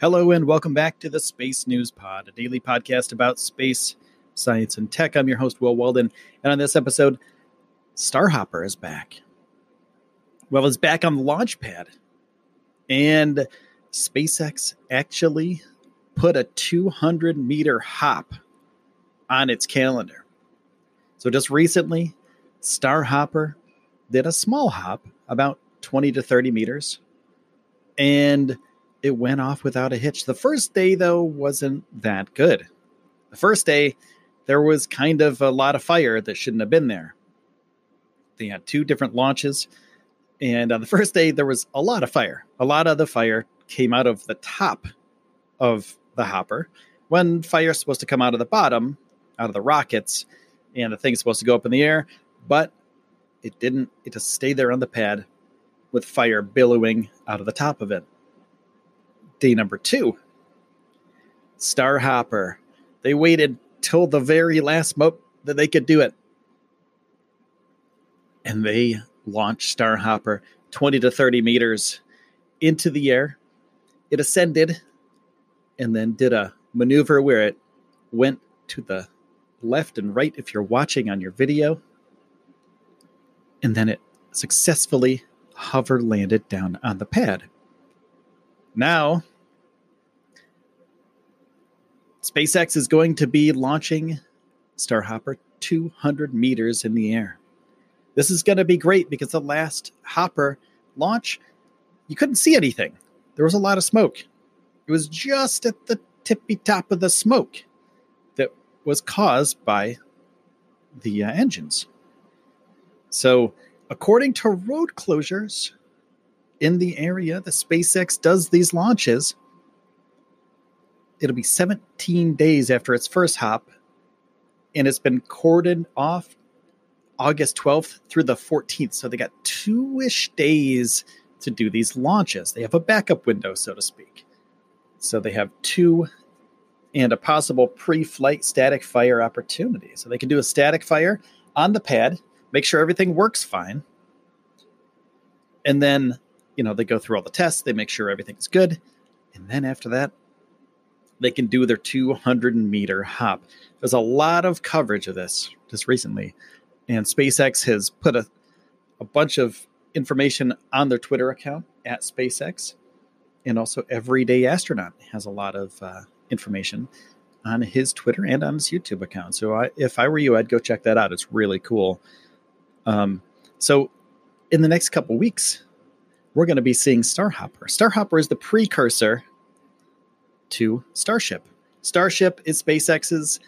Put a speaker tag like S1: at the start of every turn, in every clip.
S1: Hello and welcome back to the Space News Pod, a daily podcast about space, science, and tech. I'm your host, Will Walden, and on this episode, Starhopper is back. Well, it's back on the launch pad, and SpaceX actually put a 200 meter hop on its calendar. So just recently, Starhopper did a small hop, about 20 to 30 meters, and it went off without a hitch. The first day, though, wasn't that good. The first day, there was kind of a lot of fire that shouldn't have been there. They had two different launches, and on the first day, there was a lot of fire. A lot of the fire came out of the top of the hopper when fire is supposed to come out of the bottom, out of the rockets, and the thing's supposed to go up in the air, but it didn't. It just stayed there on the pad with fire billowing out of the top of it day number two. Starhopper. They waited till the very last moment that they could do it. And they launched Starhopper 20 to 30 meters into the air. It ascended and then did a maneuver where it went to the left and right if you're watching on your video. And then it successfully hover landed down on the pad. Now, SpaceX is going to be launching Starhopper 200 meters in the air. This is going to be great because the last Hopper launch, you couldn't see anything. There was a lot of smoke. It was just at the tippy top of the smoke that was caused by the uh, engines. So, according to road closures in the area that SpaceX does these launches, it'll be 17 days after its first hop, and it's been cordoned off August 12th through the 14th. So they got two ish days to do these launches. They have a backup window, so to speak. So they have two and a possible pre flight static fire opportunity. So they can do a static fire on the pad, make sure everything works fine. And then, you know, they go through all the tests, they make sure everything's good. And then after that, they can do their 200 meter hop. There's a lot of coverage of this just recently, and SpaceX has put a, a bunch of information on their Twitter account at SpaceX, and also Everyday Astronaut has a lot of uh, information on his Twitter and on his YouTube account. So I, if I were you, I'd go check that out. It's really cool. Um, so in the next couple weeks, we're going to be seeing Starhopper. Starhopper is the precursor to Starship. Starship is SpaceX's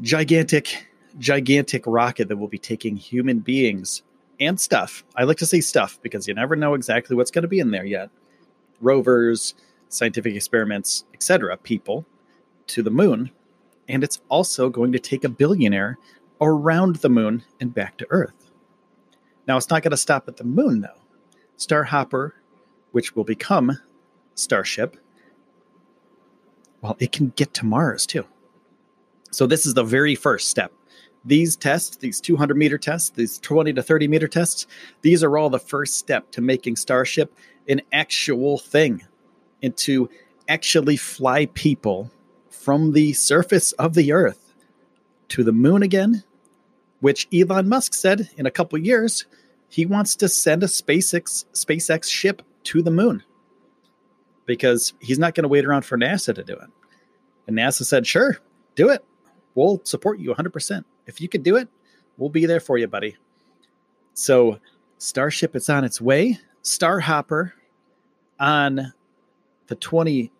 S1: gigantic, gigantic rocket that will be taking human beings and stuff. I like to say stuff because you never know exactly what's going to be in there yet. Rovers, scientific experiments, etc., people to the moon. And it's also going to take a billionaire around the moon and back to Earth. Now, it's not going to stop at the moon, though. Starhopper, which will become Starship, well, it can get to Mars too. So this is the very first step. These tests, these 200 meter tests, these 20 to 30 meter tests, these are all the first step to making Starship an actual thing and to actually fly people from the surface of the Earth to the moon again, which Elon Musk said in a couple years he wants to send a SpaceX SpaceX ship to the moon because he's not going to wait around for NASA to do it. And NASA said, sure, do it. We'll support you 100%. If you could do it, we'll be there for you, buddy. So, Starship is on its way. Starhopper on the 28th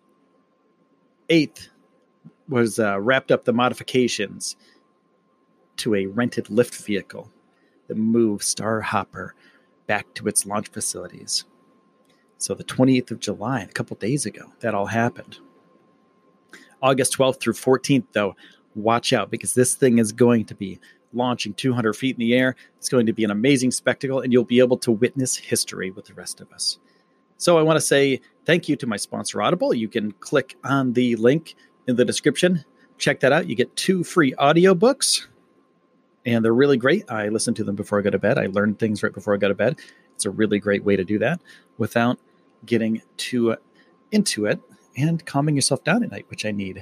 S1: was uh, wrapped up the modifications to a rented lift vehicle that moved Star Hopper back to its launch facilities. So the 28th of July, a couple days ago, that all happened. August 12th through 14th, though, watch out because this thing is going to be launching 200 feet in the air. It's going to be an amazing spectacle, and you'll be able to witness history with the rest of us. So I want to say thank you to my sponsor, Audible. You can click on the link in the description. Check that out. You get two free audiobooks, and they're really great. I listen to them before I go to bed. I learn things right before I go to bed. It's a really great way to do that without getting too into it and calming yourself down at night, which I need.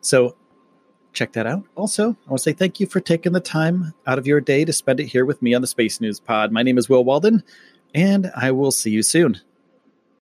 S1: So check that out. Also, I want to say thank you for taking the time out of your day to spend it here with me on the Space News Pod. My name is Will Walden, and I will see you soon.